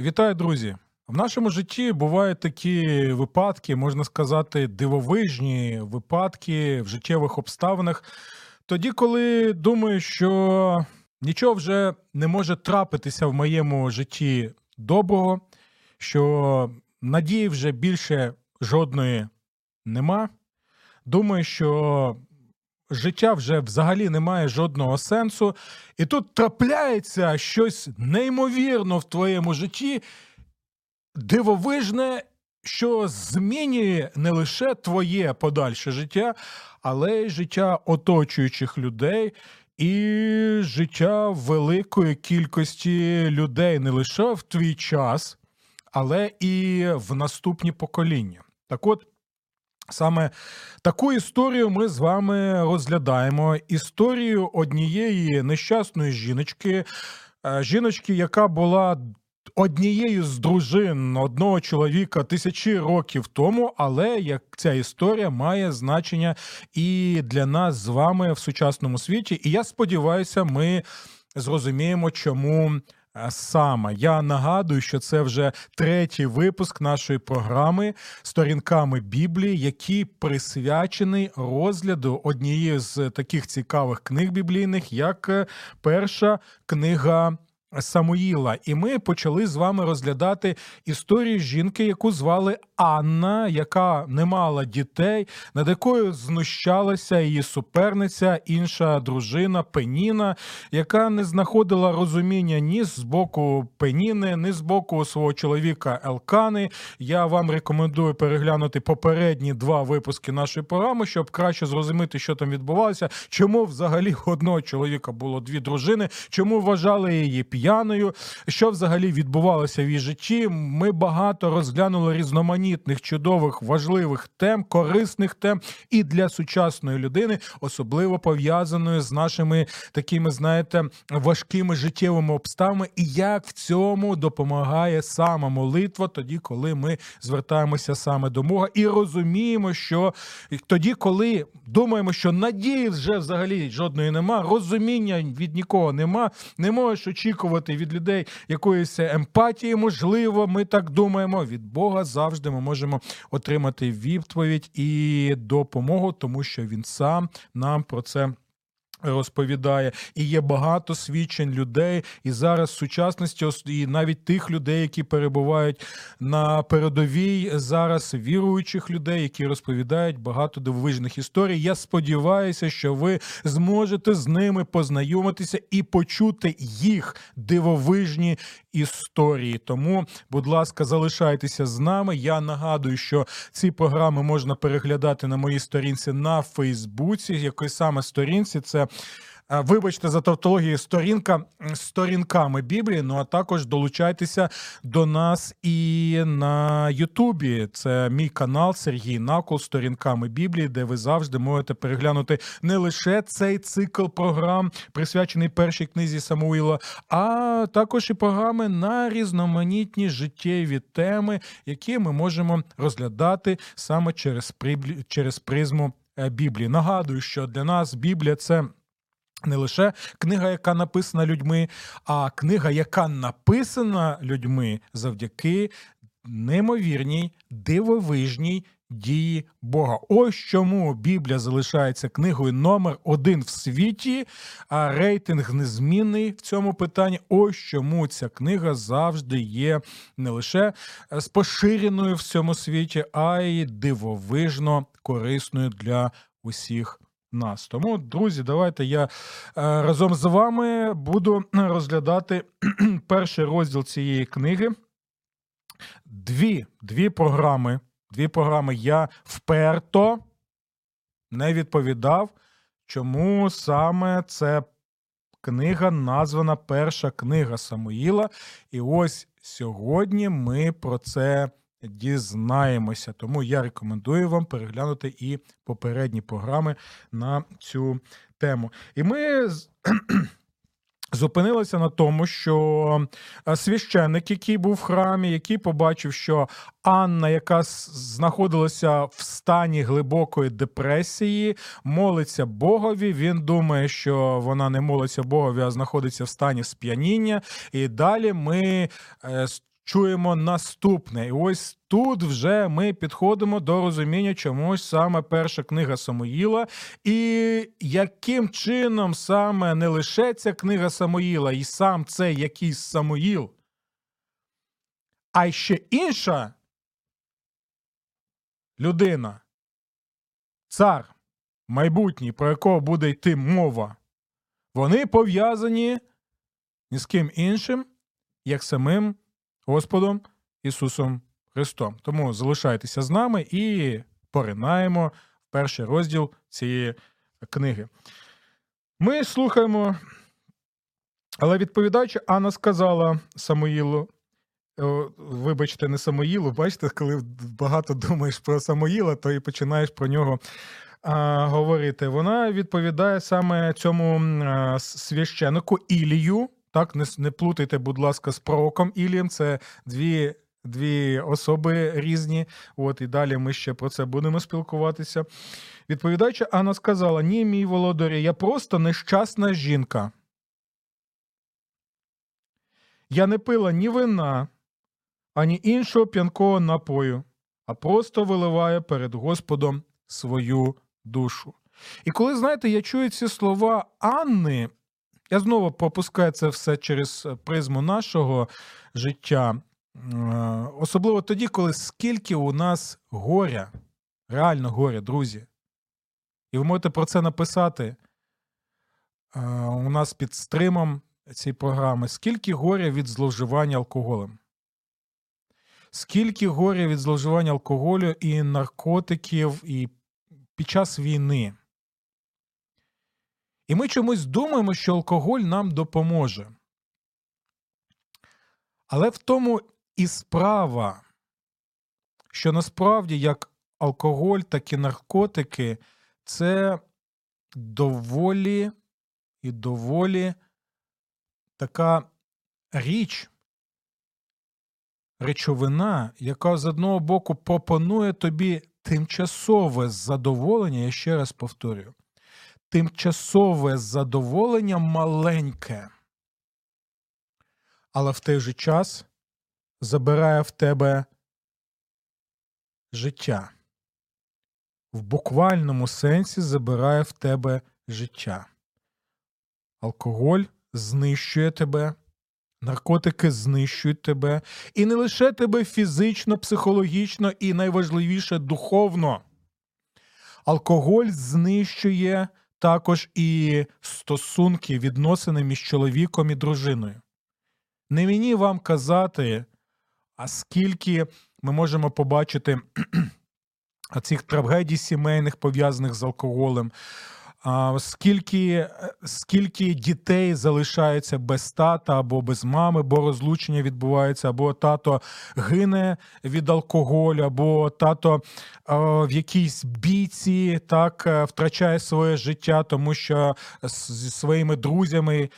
Вітаю, друзі! В нашому житті бувають такі випадки, можна сказати, дивовижні випадки в життєвих обставинах. Тоді, коли думаю, що нічого вже не може трапитися в моєму житті доброго, що надії вже більше жодної нема. Думаю, що життя вже взагалі не має жодного сенсу, і тут трапляється щось неймовірно в твоєму житті, дивовижне, що змінює не лише твоє подальше життя, але й життя оточуючих людей. І життя великої кількості людей не лише в твій час, але і в наступні покоління. Так от, саме таку історію ми з вами розглядаємо. Історію однієї нещасної жіночки, е, жіночки, яка була однією з дружин одного чоловіка тисячі років тому, але як ця історія має значення і для нас з вами в сучасному світі. І я сподіваюся, ми зрозуміємо, чому. Саме я нагадую, що це вже третій випуск нашої програми сторінками Біблії, який присвячений розгляду однієї з таких цікавих книг біблійних, як е, перша книга Самуїла. І ми почали з вами розглядати історію жінки, яку звали Анна, яка не мала дітей, над якою знущалася її суперниця, інша дружина Пеніна, яка не знаходила розуміння ні з боку Пеніни, ні з боку свого чоловіка Елкани. Я вам рекомендую переглянути попередні два випуски нашої програми, щоб краще зрозуміти, що там відбувалося, чому взагалі одного чоловіка було дві дружини, чому вважали її п'яною, що взагалі відбувалося в її житті. Ми багато розглянули різноманітних, чудових, важливих тем, корисних тем і для сучасної людини, особливо пов'язаної з нашими такими, знаєте, важкими життєвими обставинами, і як в цьому допомагає сама молитва, тоді, коли ми звертаємося саме до Бога, і розуміємо, що тоді, коли думаємо, що надії вже взагалі жодної нема, розуміння від нікого нема, не можеш очікувати від людей якоїсь емпатії, можливо, ми так думаємо. Від Бога завжди ми можемо отримати відповідь і допомогу, тому що він сам нам про це. Розповідає, і є багато свідчень людей, і зараз в сучасності і навіть тих людей, які перебувають на передовій, зараз віруючих людей, які розповідають багато дивовижних історій. Я сподіваюся, що ви зможете з ними познайомитися і почути їх дивовижні історії. Тому, будь ласка, залишайтеся з нами. Я нагадую, що ці програми можна переглядати на моїй сторінці на Фейсбуці. Якої саме сторінці це. Е, Вибачте за тавтологію, сторінка сторінками Біблії. Ну а також долучайтеся до нас і на Ютубі. Це мій канал Сергій Накол сторінками Біблії, де ви завжди можете переглянути не лише цей цикл програм, присвячений першій книзі Самуїла, а також і програми на різноманітні життєві теми, які ми можемо розглядати саме через призму е, Біблії. Нагадую, що для нас Біблія це. Не лише книга, яка написана людьми, а книга, яка написана людьми завдяки неймовірній, дивовижній дії Бога. Ось чому Біблія залишається книгою номер один в світі, а рейтинг незмінний в цьому питанні. Ось чому ця книга завжди є не лише е, з поширеною в цьому світі, а й дивовижно корисною для усіх нас. Тому, друзі, давайте я е, разом з вами буду розглядати перший розділ цієї книги. Дві, дві програми. Дві програми я вперто не відповідав, чому саме це книга названа Перша книга Самуїла. І ось сьогодні ми про це дізнаємося. Тому я рекомендую вам переглянути і попередні програми на цю тему. І ми зупинилися на тому, що е, священник, який був в храмі, який побачив, що Анна, яка знаходилася в стані глибокої депресії, молиться Богові. Він думає, що вона не молиться Богові, а знаходиться в стані сп'яніння. І далі ми е, чуємо наступне. І ось тут вже ми підходимо до розуміння, чому саме перша книга Самуїла, і яким чином саме не лише ця книга Самуїла, і сам цей якийсь Самуїл, а ще інша людина, цар майбутній, про якого буде йти мова, вони пов'язані ні з ким іншим, як самим Господом Ісусом Христом. Тому залишайтеся з нами і поринаємо в перший розділ цієї книги. Ми слухаємо, але відповідаючи, Анна сказала Самуїлу. о, Вибачте, не Самоїлу, бачите, коли багато думаєш про Самоїла, то і починаєш про нього а, говорити. Вона відповідає саме цьому священику Ілію. Так, не, не плутайте, будь ласка, з пророком Ілієм. Це дві, дві особи різні. От і далі ми ще про це будемо спілкуватися. Відповідаючи, Анна сказала: Ні, мій володарю, я просто нещасна жінка. Я не пила ні вина, ані іншого п'янкого напою, а просто виливаю перед Господом свою душу. І коли, знаєте, я чую ці слова Анни, я знову пропускаю це все через призму нашого життя, Е, особливо тоді, коли скільки у нас горя, реально горя, друзі. І ви можете про це написати е, у нас під стримом цієї програми. Скільки горя від зловживання алкоголем? Скільки горя від зловживання алкоголю і наркотиків і під час війни? І ми чомусь думаємо, що алкоголь нам допоможе. Але в тому і справа, що насправді як алкоголь, так і наркотики це доволі і доволі така річ, речовина, яка з одного боку пропонує тобі тимчасове задоволення, я ще раз повторюю, тимчасове задоволення маленьке, але в той же час забирає в тебе життя. В буквальному сенсі забирає в тебе життя. Алкоголь знищує тебе, наркотики знищують тебе, і не лише тебе фізично, психологічно і найважливіше духовно. Алкоголь знищує також і стосунки, відносини між чоловіком і дружиною. Не мені вам казати, а скільки ми можемо побачити цих трагедій сімейних пов'язаних з алкоголем, скільки, е, скільки дітей залишається без тата або без мами, бо розлучення відбувається, або тато гине від алкоголю, або тато е, в якійсь бійці так е, втрачає своє життя, тому що зі своїми друзями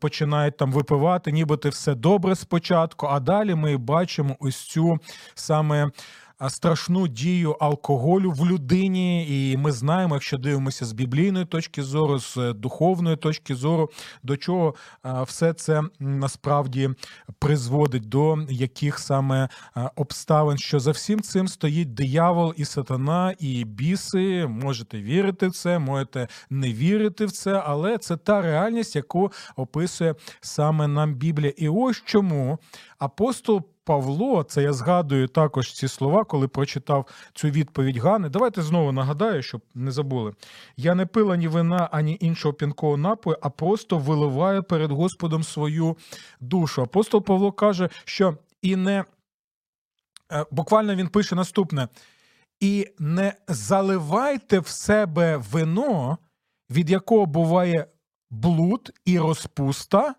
починають там випивати, нібито все добре спочатку, а далі ми бачимо ось цю саме страшну дію алкоголю в людині, і ми знаємо, якщо дивимося з біблійної точки зору, з е, духовної точки зору, до чого все це насправді призводить, до яких саме обставин, що за всім цим стоїть диявол і сатана, і біси. Можете вірити в це, можете не вірити в це, але це та реальність, яку описує саме нам Біблія. І ось чому апостол Павло, це я згадую також ці слова, коли прочитав цю відповідь Гани. Давайте знову нагадаю, щоб не забули. Я не пила ні вина, ані іншого п'янкого напою, а просто виливаю перед Господом свою душу. Апостол Павло каже, що і не е, буквально він пише наступне: і не заливайте в себе вино, від якого буває блуд і розпуста,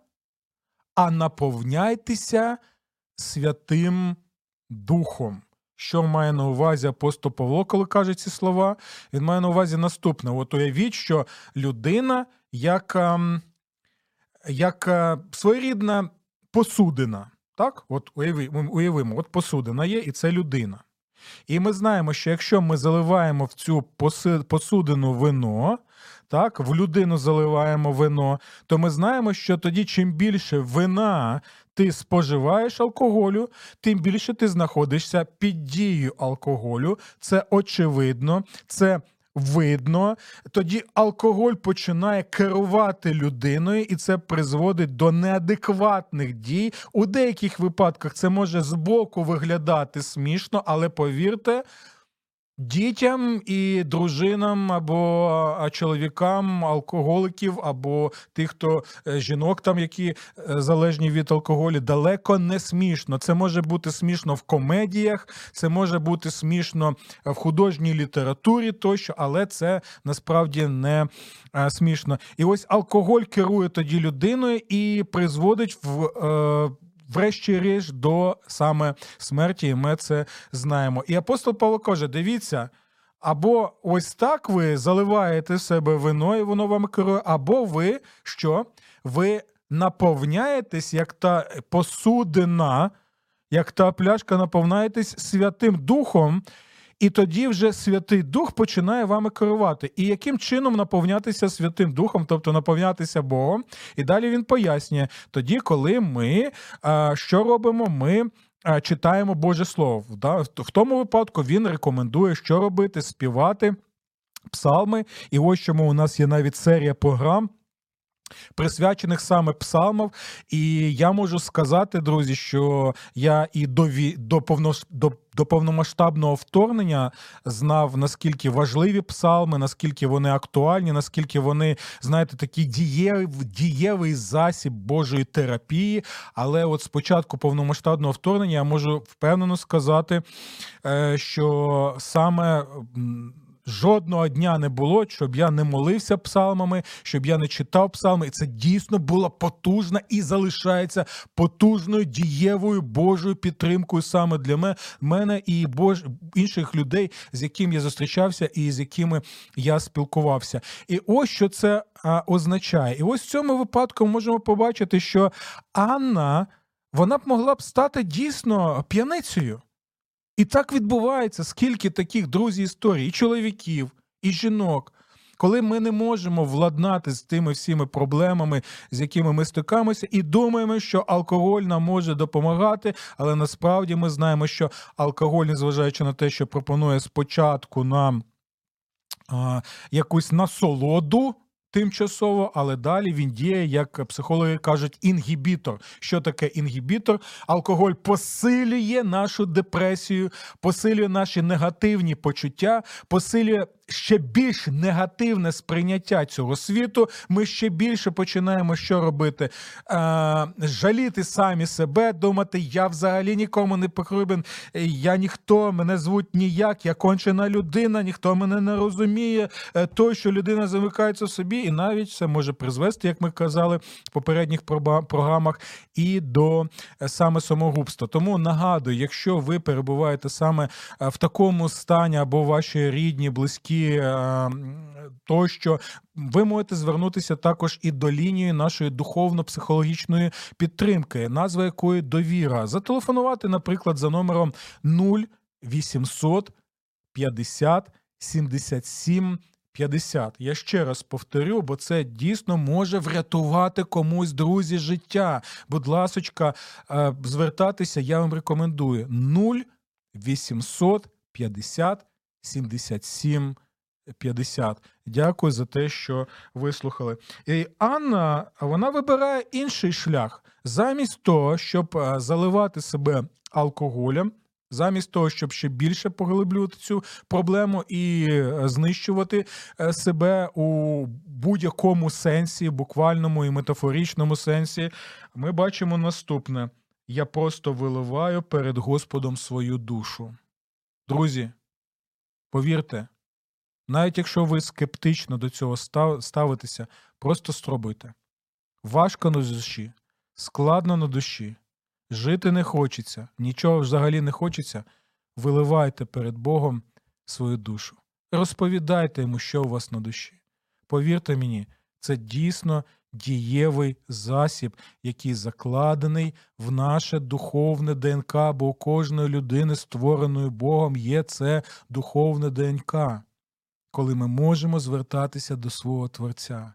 а наповняйтеся Святим Духом. Що має на увазі апостол Павло, коли каже ці слова? Він має на увазі наступне: от уявіть, що людина як, як своєрідна посудина. Так, от уяви, уявимо, от посудина є, і це людина. І ми знаємо, що якщо ми заливаємо в цю посудину вино, так, в людину заливаємо вино, то ми знаємо, що тоді чим більше вина ти споживаєш алкоголю, тим більше ти знаходишся під дією алкоголю. Це очевидно, це видно. Тоді алкоголь починає керувати людиною, і це призводить до неадекватних дій. У деяких випадках це може збоку виглядати смішно, але повірте. Дітям і дружинам або чоловікам, алкоголиків, або тих, хто е, жінок, там які е, залежні від алкоголю, далеко не смішно. Це може бути смішно в комедіях, це може бути смішно в художній літературі, тощо, але це насправді не смішно. І ось алкоголь керує тоді людиною і призводить в. Врешті-решт до саме смерті, і ми це знаємо. І апостол Павло каже: дивіться. Або ось так ви заливаєте себе вино, і воно вам керує, або ви що? Ви наповняєтесь, як та посудина, як та пляшка, наповняєтесь Святим Духом, і тоді вже Святий Дух починає вами керувати. І яким чином наповнятися Святим Духом, тобто наповнятися Богом? І далі він пояснює: тоді, коли ми що робимо? Ми. Читаємо Боже Слово. В тому випадку він рекомендує, що робити, співати псалми. І ось чому у нас є навіть серія програм, присвячених саме псалмам. І я можу сказати, друзі, що я і до до, повно, до, до повномасштабного вторгнення знав, наскільки важливі псалми, наскільки вони актуальні, наскільки вони, знаєте, такий дієвий, дієвий засіб Божої терапії. Але от спочатку повномасштабного вторгнення я можу впевнено сказати, е, що саме. Жодного дня не було, щоб я не молився псалмами, щоб я не читав псалми. І це дійсно була потужна і залишається потужною дієвою Божою підтримкою саме для мене і Бож... інших людей, з якими я зустрічався і з якими я спілкувався. І ось що це означає. І ось в цьому випадку ми можемо побачити, що Анна вона б могла б стати дійсно п'яницею. І так відбувається, скільки таких друзі історій, і чоловіків, і жінок, коли ми не можемо владнати з тими всіми проблемами, з якими ми стикаємося, і думаємо, що алкоголь нам може допомагати, але насправді ми знаємо, що алкоголь, незважаючи на те, що пропонує спочатку нам а, якусь насолоду тимчасово, але далі він діє, як психологи кажуть, інгібітор. Що таке інгібітор? Алкоголь посилює нашу депресію, посилює наші негативні почуття, посилює ще більш негативне сприйняття цього світу, ми ще більше починаємо що робити? Е, жаліти самі себе, думати, я взагалі нікому не потрібен, я ніхто, мене звуть ніяк, я кончена людина, ніхто мене не розуміє. Е, той, що людина замикається в собі, і навіть це може призвести, як ми казали в попередніх програмах, і до е, саме самогубства. Тому нагадую, якщо ви перебуваєте саме е, в такому стані або ваші рідні, близькі які е, тощо ви можете звернутися також і до лінії нашої духовно-психологічної підтримки, назва якої довіра. Зателефонувати, наприклад, за номером 0800 50 77 50. Я ще раз повторю, бо це дійсно може врятувати комусь друзі життя. Будь ласочка, е, звертатися я вам рекомендую 0800 50 77 50. Дякую за те, що вислухали. І Анна вона вибирає інший шлях. Замість того, щоб е, заливати себе алкоголем, замість того, щоб ще більше поглиблювати цю проблему і е, знищувати е, себе у будь-якому сенсі, буквальному і метафоричному сенсі, ми бачимо наступне: я просто виливаю перед Господом свою душу. Друзі, повірте. Навіть якщо ви скептично до цього ставитеся, просто спробуйте. Важко на душі, складно на душі, жити не хочеться, нічого взагалі не хочеться. Виливайте перед Богом свою душу. Розповідайте йому, що у вас на душі. Повірте мені, це дійсно дієвий засіб, який закладений в наше духовне ДНК, бо у кожної людини, створеної Богом, є це духовне ДНК коли ми можемо звертатися до свого Творця.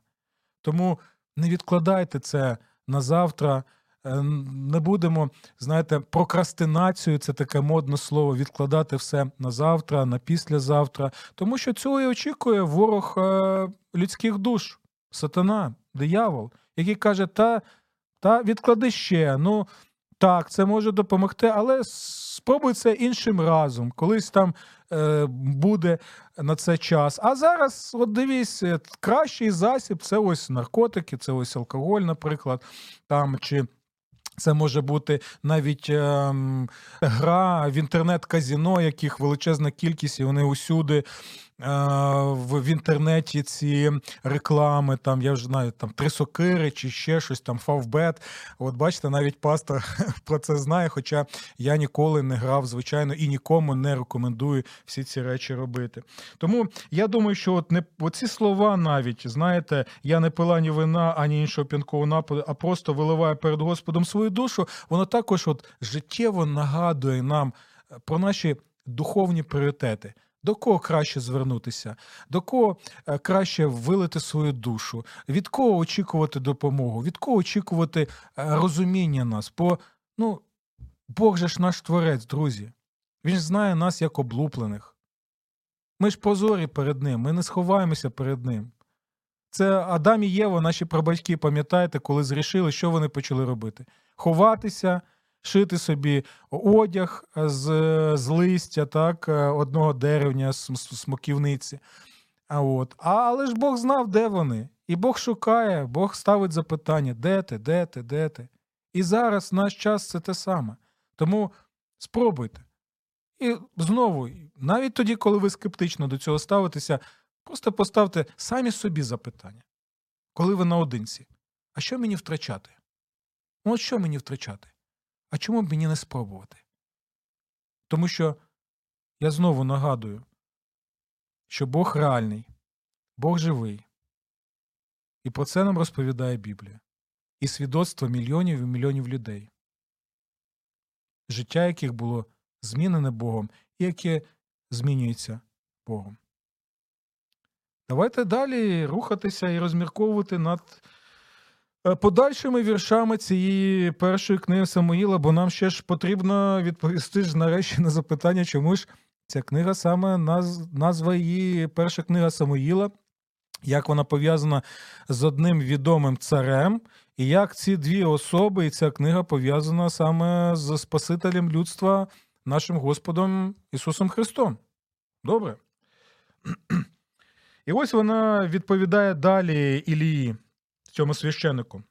Тому не відкладайте це на завтра, е, не будемо, знаєте, прокрастинацію це таке модне слово, відкладати все на завтра, на післязавтра. Тому що цього і очікує ворог е, людських душ, сатана, диявол, який каже: та, та відклади ще. ну, так, це може допомогти, але спробуй це іншим разом. Колись там е, буде на це час. А зараз, от дивись, е, кращий засіб це ось наркотики, це ось алкоголь, наприклад, там чи. Це може бути навіть е, гра в інтернет-казіно, яких величезна кількість, і вони усюди в інтернеті ці реклами, там я вже знаю, там три сокири чи ще щось там, фавбет. От бачите, навіть пастор про це знає. Хоча я ніколи не грав, звичайно, і нікому не рекомендую всі ці речі робити. Тому я думаю, що от не оці слова навіть знаєте, я не пила ні вина, ані іншого п'янкового нападу, а просто виливаю перед Господом свою душу. Воно також от життєво нагадує нам е, про наші духовні пріоритети. До кого краще звернутися, до кого е, краще вилити свою душу, від кого очікувати допомогу, від кого очікувати е, розуміння нас. Бо ну, Бог же ж наш творець, друзі. Він знає нас як облуплених. Ми ж позорі перед Ним, ми не сховаємося перед Ним. Це Адам і Єва, наші прабатьки, пам'ятаєте, коли зрішили, що вони почали робити? Ховатися шити собі одяг з з листя, так, е, одного деревня, смоківниці. А от. Але ж Бог знав, де вони. І Бог шукає, Бог ставить запитання, де ти, де ти, де ти. І зараз наш час це те саме. Тому спробуйте. І знову, навіть тоді, коли ви скептично до цього ставитеся, просто поставте самі собі запитання, коли ви наодинці. А що мені втрачати? Ну, от що мені втрачати? А чому б мені не спробувати? Тому що я знову нагадую, що Бог реальний, Бог живий. І про це нам розповідає Біблія і свідоцтво мільйонів і мільйонів людей, життя яких було змінене Богом і яке змінюється Богом. Давайте далі рухатися і розмірковувати над подальшими віршами цієї першої книги Самуїла, бо нам ще ж потрібно відповісти ж нарешті на запитання, чому ж ця книга саме назва її перша книга Самуїла, як вона пов'язана з одним відомим царем, і як ці дві особи, і ця книга пов'язана саме з Спасителем людства, нашим Господом Ісусом Христом. Добре? І ось вона відповідає далі Ілії цьому священику.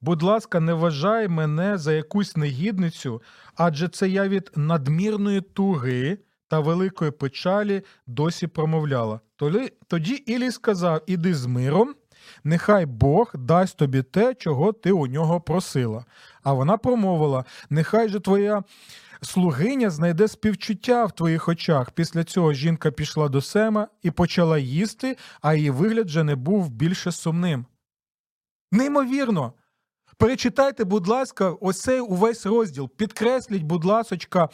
Будь ласка, не вважай мене за якусь негідницю, адже це я від надмірної туги та великої печалі досі промовляла. Тоді Ілій сказав: Іди з миром, нехай Бог дасть тобі те, чого ти у нього просила. А вона промовила: Нехай же твоя слугиня знайде співчуття в твоїх очах. Після цього жінка пішла до Сема і почала їсти, а її вигляд вже не був більше сумним. Неймовірно. Перечитайте, будь ласка, ось цей увесь розділ. Підкресліть, будь ласка,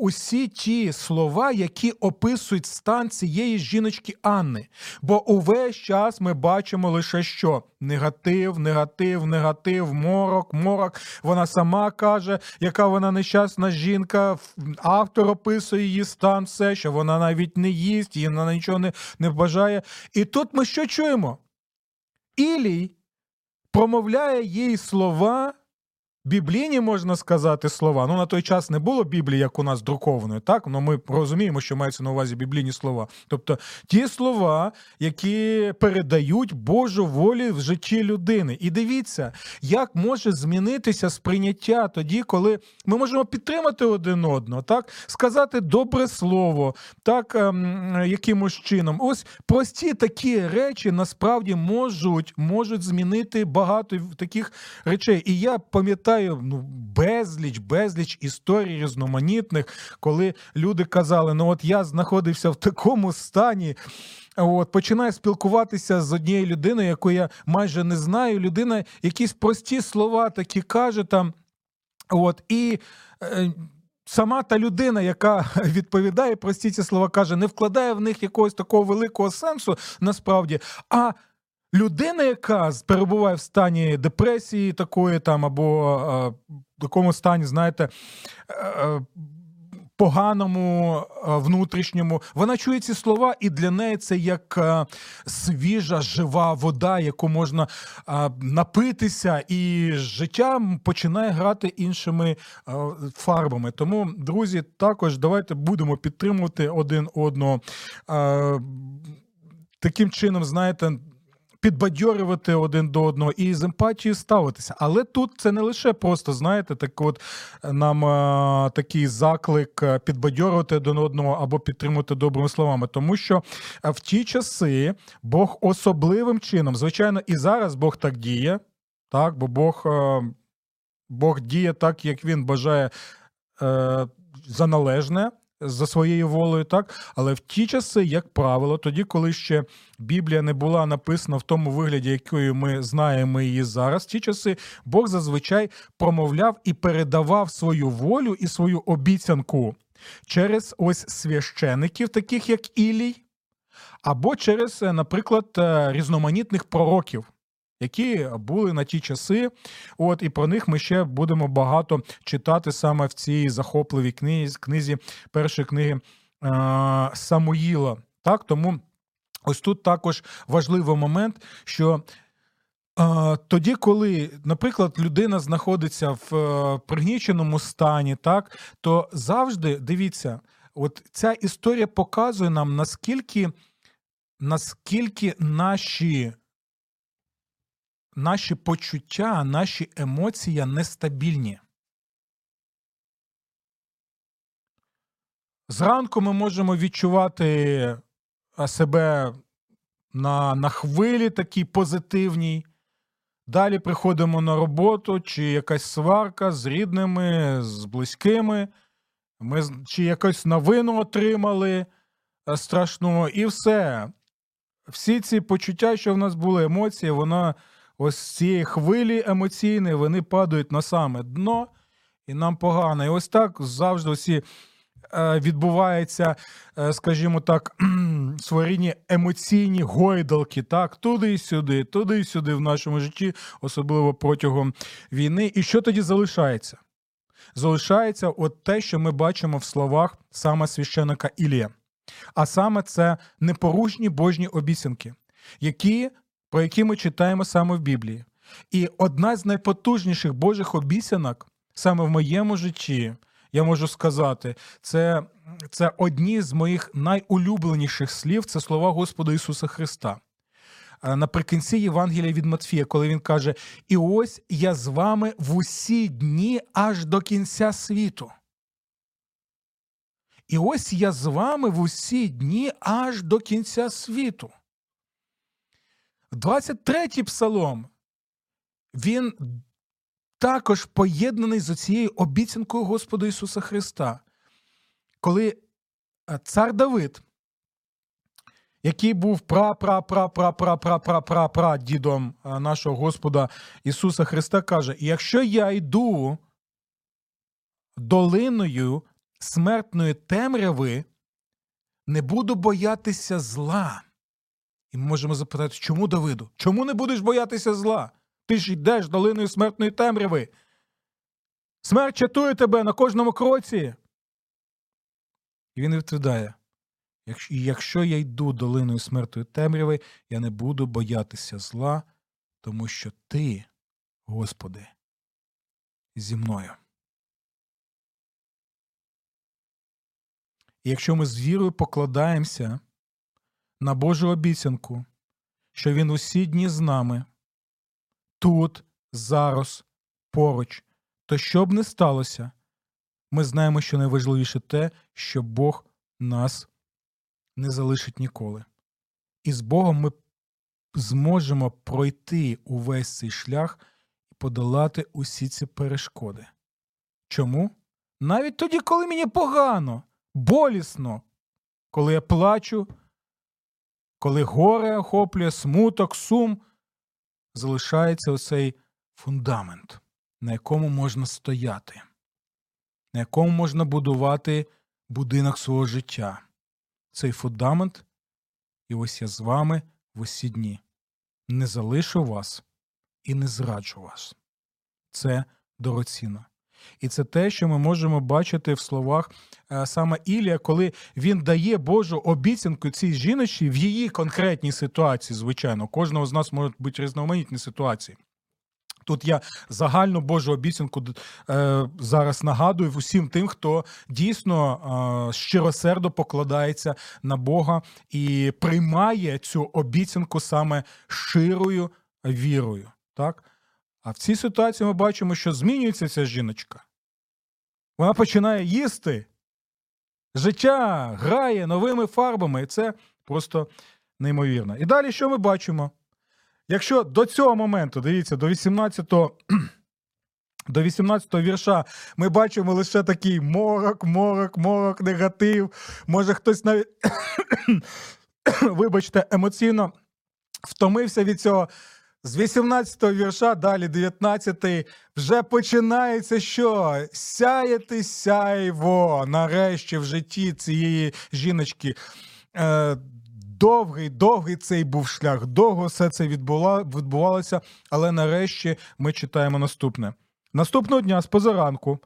усі ті слова, які описують стан цієї жіночки Анни. Бо увесь час ми бачимо лише що: негатив, негатив, негатив, морок, морок. Вона сама каже, яка вона нещасна жінка. Автор описує її стан, все, що вона навіть не їсть, їй вона нічого не, не бажає. І тут ми що чуємо? Ілій промовляє їй слова біблійні, можна сказати, слова. Ну, на той час не було Біблії, як у нас друкованої, так? Ну, ми розуміємо, що мається на увазі біблійні слова. Тобто ті слова, які передають Божу волю в житті людини. І дивіться, як може змінитися сприйняття тоді, коли ми можемо підтримати один одного, так? сказати добре слово, так, ем, якимось чином. Ось прості такі речі насправді можуть, можуть змінити багато таких речей. І я пам'ятаю пам'ятаю ну, безліч, безліч історій різноманітних, коли люди казали: ну от я знаходився в такому стані. От, Починаю спілкуватися з однією людиною, яку я майже не знаю. Людина якісь прості слова такі каже там. От, І е, сама та людина, яка відповідає прості ці слова, каже, не вкладає в них якогось такого великого сенсу насправді. а людина, яка перебуває в стані депресії такої там, або е, в такому стані, знаєте, е, поганому внутрішньому, вона чує ці слова, і для неї це як свіжа, жива вода, яку можна напитися, і життя починає грати іншими фарбами. Тому, друзі, також давайте будемо підтримувати один одного. Таким чином, знаєте, підбадьорювати один до одного і з емпатією ставитися. Але тут це не лише просто, знаєте, так от е, нам а, е, такий заклик е, підбадьорювати один одного або підтримувати добрими словами, тому що в ті часи Бог особливим чином, звичайно, і зараз Бог так діє, так, бо Бог. Бог діє так, як він бажає за належне, за своєю волею, так? Але в ті часи, як правило, тоді, коли ще Біблія не була написана в тому вигляді, якою ми знаємо її зараз, в ті часи Бог зазвичай промовляв і передавав свою волю і свою обіцянку через ось священиків, таких як Ілій, або через, е, наприклад, е, різноманітних пророків які були на ті часи. От і про них ми ще будемо багато читати саме в цій захопливій книзі, книзі першої книги е, Самуїла. Так, тому ось тут також важливий момент, що. Тоді, коли, наприклад, людина знаходиться в е, пригніченому стані, так то завжди дивіться, от ця історія показує нам наскільки наскільки наші наші почуття, наші емоції нестабільні. Зранку ми можемо відчувати себе на на хвилі такій позитивній. Далі приходимо на роботу, чи якась сварка з рідними, з близькими, ми чи якусь новину отримали страшну, і все. Всі ці почуття, що в нас були емоції, вона ось цієї хвилі емоційної вони падають на саме дно, і нам погано. І ось так завжди всі е, відбуваються, е, скажімо так, своєрідні емоційні гойдалки, так, туди і сюди, туди і сюди в нашому житті, особливо протягом війни. І що тоді залишається? Залишається от те, що ми бачимо в словах саме священика Ілія. А саме це непорушні божні обіцянки, які про які ми читаємо саме в Біблії. І одна з найпотужніших Божих обіцянок саме в моєму житті, я можу сказати, це це одні з моїх найулюбленіших слів це слова Господа Ісуса Христа. Наприкінці Євангелія від Матфія, коли він каже: І ось я з вами в усі дні аж до кінця світу. І ось я з вами в усі дні аж до кінця світу. 23-й псалом, він також поєднаний з цією обіцянкою Господа Ісуса Христа. Коли е, цар Давид, який був пра-пра-пра-пра-пра-пра-пра-пра дідом е, нашого Господа Ісуса Христа, каже: якщо я йду долиною смертної темряви, не буду боятися зла. Ми можемо запитати, чому Давиду? Чому не будеш боятися зла? Ти ж йдеш долиною смертної темряви. Смерть чатує тебе на кожному кроці. І він відповідає: якщо я йду долиною смертної темряви, я не буду боятися зла, тому що ти, Господи, зі мною. І якщо ми з вірою покладаємося на Божу обіцянку, що Він усі дні з нами, тут, зараз, поруч, то що б не сталося, ми знаємо, що найважливіше те, що Бог нас не залишить ніколи. І з Богом ми зможемо пройти увесь цей шлях і подолати усі ці перешкоди. Чому? Навіть тоді, коли мені погано, болісно, коли я плачу, коли горе охоплює смуток, сум, залишається оцей фундамент, на якому можна стояти, на якому можна будувати будинок свого життя. Цей фундамент, і ось я з вами в усі дні. не залишу вас і не зраджу вас. Це дорогоцінно. І це те, що ми можемо бачити в словах е, саме Ілія, коли він дає Божу обіцянку цій жіночці в її конкретній ситуації, звичайно. Кожного з нас можуть бути різноманітні ситуації. Тут я загальну Божу обіцянку е, зараз нагадую усім тим, хто дійсно е, щиросердо покладається на Бога і приймає цю обіцянку саме щирою вірою. Так? А в цій ситуації ми бачимо, що змінюється ця жіночка. Вона починає їсти. Життя грає новими фарбами, і це просто неймовірно. І далі що ми бачимо? Якщо до цього моменту, дивіться, до 18-го до 18-го вірша ми бачимо лише такий морок, морок, морок, негатив. Може хтось навіть, вибачте, емоційно втомився від цього. З 18-го вірша, далі 19-й, вже починається що? Сяяти сяйво нарешті в житті цієї жіночки. Е, Довгий, довгий цей був шлях, довго все це відбула, відбувалося, але нарешті ми читаємо наступне. Наступного дня, з позаранку,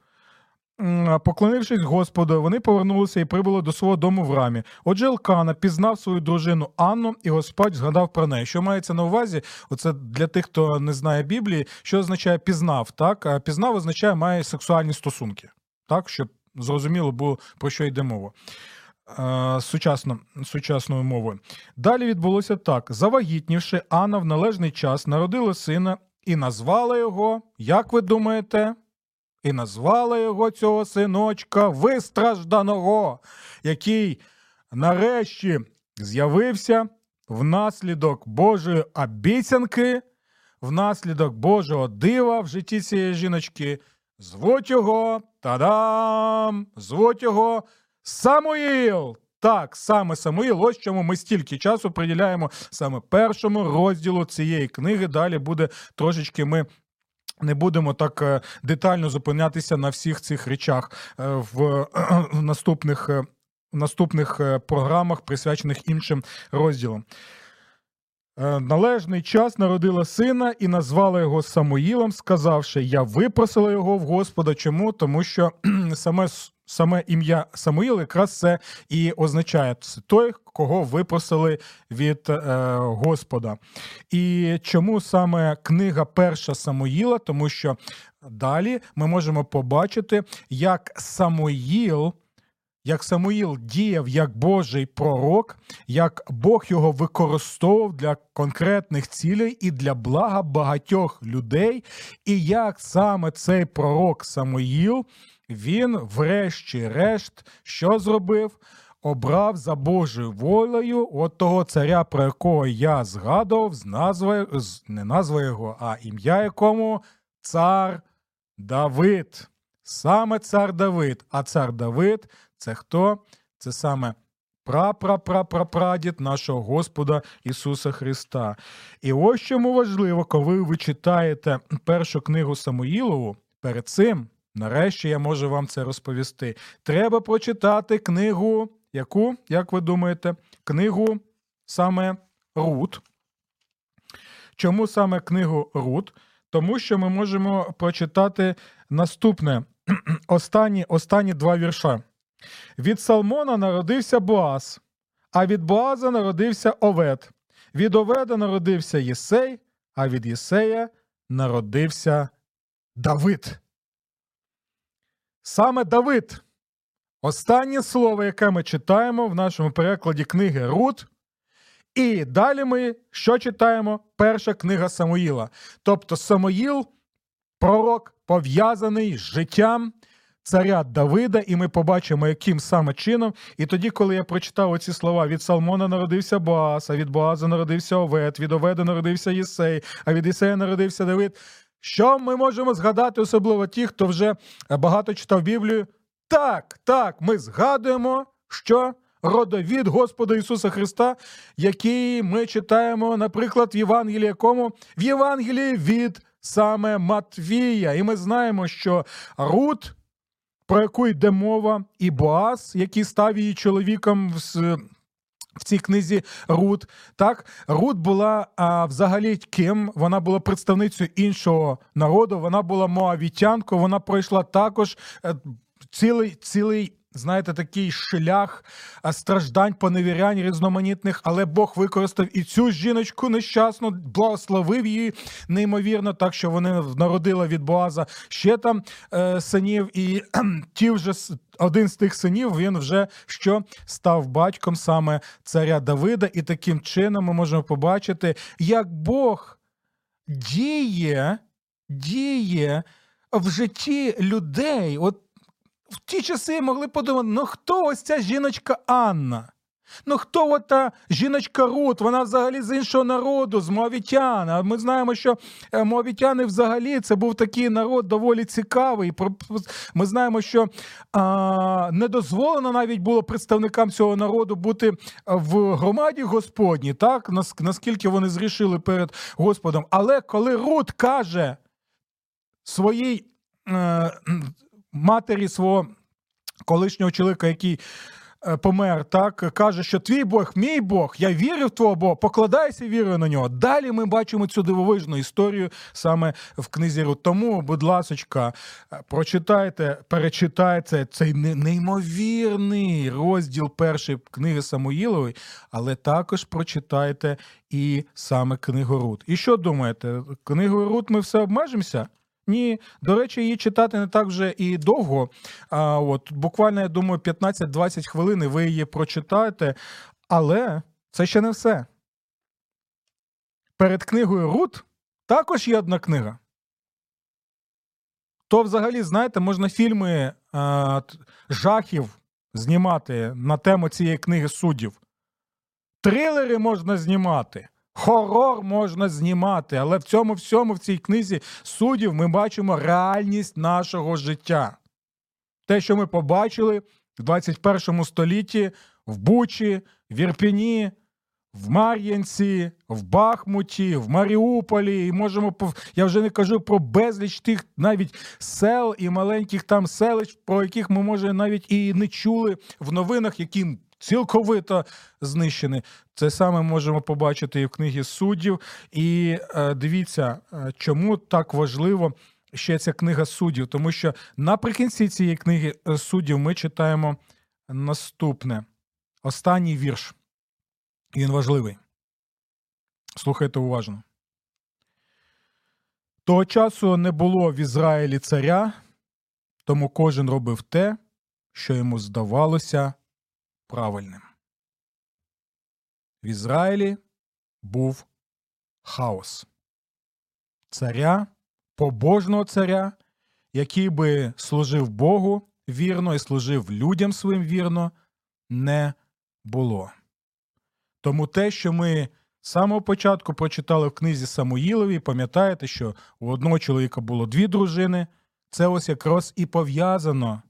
поклонившись Господу, вони повернулися і прибули до свого дому в рамі. Отже, Елкана пізнав свою дружину Анну, і Господь згадав про неї. Що мається на увазі? Оце для тих, хто не знає Біблії, що означає пізнав. Так, пізнав означає має сексуальні стосунки, так, щоб зрозуміло було про що йде мова. Сучасно, сучасною мовою. Далі відбулося так: завагітнівши, Анна в належний час народила сина і назвала його, як ви думаєте, і назвала його цього синочка вистражданого, який нарешті з'явився внаслідок Божої обіцянки, внаслідок Божого дива в житті цієї жіночки. Звуть його та-дам! Звуть його. Самуїл! Так, саме Самуїл, ось чому ми стільки часу приділяємо саме першому розділу цієї книги. Далі буде трошечки ми. Не будемо так е, детально зупинятися на всіх цих речах е, в наступних в наступних е, програмах, присвячених іншим розділам. Належний час народила сина і назвала його Самуїлом, сказавши: Я випросила його в Господа. Чому? Тому що саме саме ім'я Самуїл якраз це і означає це той, кого випросили від е, Господа. І чому саме книга Перша Самуїла? Тому що далі ми можемо побачити, як Самуїл. Як Самуїл діяв як Божий пророк, як Бог його використовував для конкретних цілей і для блага багатьох людей, і як саме цей пророк Самуїл він, врешті-решт, що зробив? Обрав за Божою волею от того царя, про якого я згадував, з назви, не назва його, а ім'я якому цар Давид. Саме цар Давид. А цар Давид це хто? Це саме прапрапрапрапрадід нашого Господа Ісуса Христа. І ось чому важливо, коли ви читаєте першу книгу Самуїлову, перед цим Нарешті я можу вам це розповісти. Треба прочитати книгу, яку, як ви думаєте, книгу саме Рут. Чому саме книгу Рут? Тому що ми можемо прочитати наступне останні, останні два вірша. Від Салмона народився Боаз, а від Боаза народився Овед. Від Оведа народився Єсей, а від Єсея народився Давид. Саме Давид. Останнє слово, яке ми читаємо в нашому перекладі книги Рут. І далі ми що читаємо? Перша книга Самуїла. Тобто Самуїл, пророк, пов'язаний з життям царя Давида, і ми побачимо, яким саме чином. І тоді, коли я прочитав оці слова: від Салмона народився Боас, від Боаза народився Овед, від Оведа народився Єсей, а від Єсея народився Давид. Що ми можемо згадати, особливо ті, хто вже багато читав Біблію? Так, так, ми згадуємо, що родовід Господа Ісуса Христа, який ми читаємо, наприклад, в Євангелії якому в Євангелії від саме Матвія. І ми знаємо, що Рут, про яку йде мова, і Боас, який став її чоловіком В цій книзі Рут. Так, Рут була а, взагалі ким? Вона була представницею іншого народу. Вона була моавітянкою. Вона пройшла також е, цілий цілий. Знаєте, такий шлях страждань, поневірянь різноманітних, але Бог використав і цю жіночку нещасну, благословив її неймовірно, так що вони народила від Боаза ще там е, синів, і ті вже один з тих синів він вже що став батьком саме царя Давида, і таким чином ми можемо побачити, як Бог діє, діє в житті людей. От в ті часи могли подумати, ну хто ось ця жіночка Анна? Ну хто от та жіночка Рут? Вона взагалі з іншого народу, з Моавітян. А ми знаємо, що е, Моавітяни взагалі це був такий народ доволі цікавий. Ми знаємо, що а, не дозволено навіть було представникам цього народу бути в громаді Господній, так наскільки вони зрішили перед Господом. Але коли Рут каже своїй е, матері свого колишнього чоловіка, який е, помер, так каже, що твій Бог, мій Бог, я вірю в твого Бога, покладайся вірою на нього. Далі ми бачимо цю дивовижну історію саме в книзі Рут. Тому, будь ласочка, е, прочитайте, перечитайте цей неймовірний розділ першої книги Самуїлової, але також прочитайте і саме книгу Рут. І що думаєте? Книгою Рут ми все обмежимося? Ні, до речі, її читати не так вже і довго. А, от, буквально, я думаю, 15-20 хвилин ви її прочитаєте. Але це ще не все. Перед книгою Рут також є одна книга. То, взагалі, знаєте, можна фільми а, жахів знімати на тему цієї книги суддів. Трилери можна знімати. Хорор можна знімати, але в цьому всьому, в цій книзі суддів, ми бачимо реальність нашого життя. Те, що ми побачили в 21 столітті в Бучі, в Ірпіні, в Мар'янці, в Бахмуті, в Маріуполі. І можемо я вже не кажу про безліч тих навіть сел і маленьких там селищ, про яких ми може навіть і не чули в новинах, які цілковито знищені. Це саме можемо побачити і в книгі суддів. І е, дивіться, е, чому так важливо ще ця книга суддів, тому що наприкінці цієї книги е, суддів ми читаємо наступне. Останній вірш. Він важливий. Слухайте уважно. Того часу не було в Ізраїлі царя, тому кожен робив те, що йому здавалося правильним. В Ізраїлі був хаос. Царя, побожного царя, який би служив Богу вірно і служив людям своїм вірно, не було. Тому те, що ми з самого початку прочитали в книзі Самуїлові, пам'ятаєте, що у одного чоловіка було дві дружини, це ось якраз і пов'язано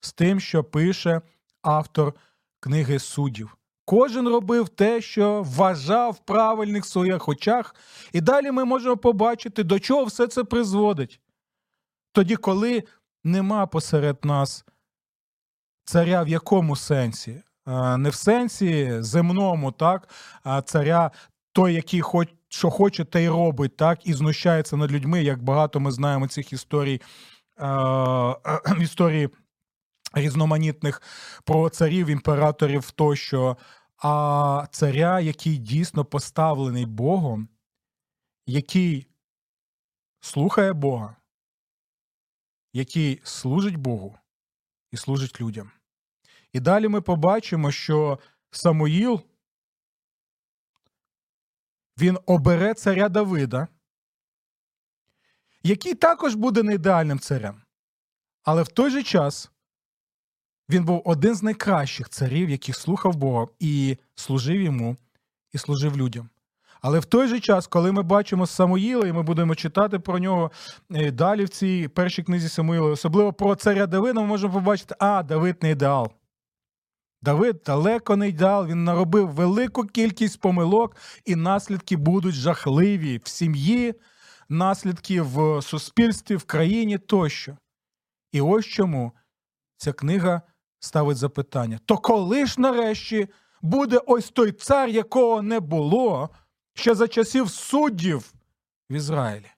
з тим, що пише автор книги суддів. Кожен робив те, що вважав правильних в своїх очах, і далі ми можемо побачити, до чого все це призводить. Тоді, коли нема посеред нас царя в якому сенсі? Не в сенсі земному, так, а царя той, який хоч, що хоче, те й робить, так, і знущається над людьми, як багато ми знаємо цих історій, історії різноманітних про царів, імператорів тощо, а царя, який дійсно поставлений Богом, який слухає Бога, який служить Богу і служить людям. І далі ми побачимо, що Самуїл він обере царя Давида, який також буде не ідеальним царем. Але в той же час він був один з найкращих царів, який слухав Бога і служив йому, і служив людям. Але в той же час, коли ми бачимо Самуїла, і ми будемо читати про нього е, далі в цій першій книзі Самуїла, особливо про царя Давида, ми можемо побачити, а Давид не ідеал. Давид далеко не ідеал, він наробив велику кількість помилок, і наслідки будуть жахливі в сім'ї, наслідки в суспільстві, в країні тощо. І ось чому ця книга ставить запитання: то коли ж нарешті буде ось той цар, якого не було ще за часів суддів в Ізраїлі.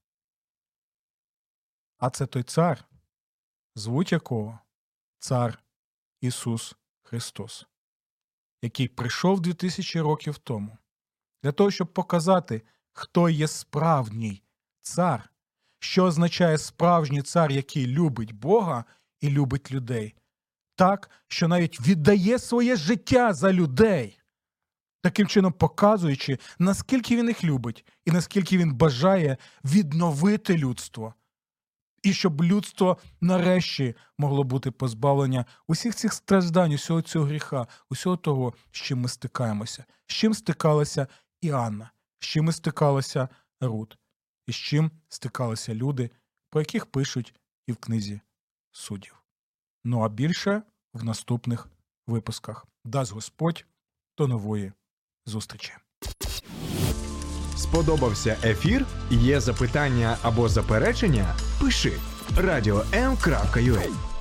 А це той цар, звуть якого цар Ісус Христос, який прийшов 2000 років тому для того, щоб показати, хто є справжній цар, що означає справжній цар, який любить Бога і любить людей, так, що навіть віддає своє життя за людей, таким чином показуючи, наскільки він їх любить і наскільки він бажає відновити людство. І щоб людство нарешті могло бути позбавлення усіх цих страждань, усього цього гріха, усього того, з чим ми стикаємося, з чим стикалася і Анна, з чим стикалася Рут, і з чим стикалися люди, про яких пишуть і в книзі суддів. Ну а більше в наступних випусках. Дасть Господь до нової зустрічі. Сподобався ефір? Є запитання або заперечення? Пиши радіом.ua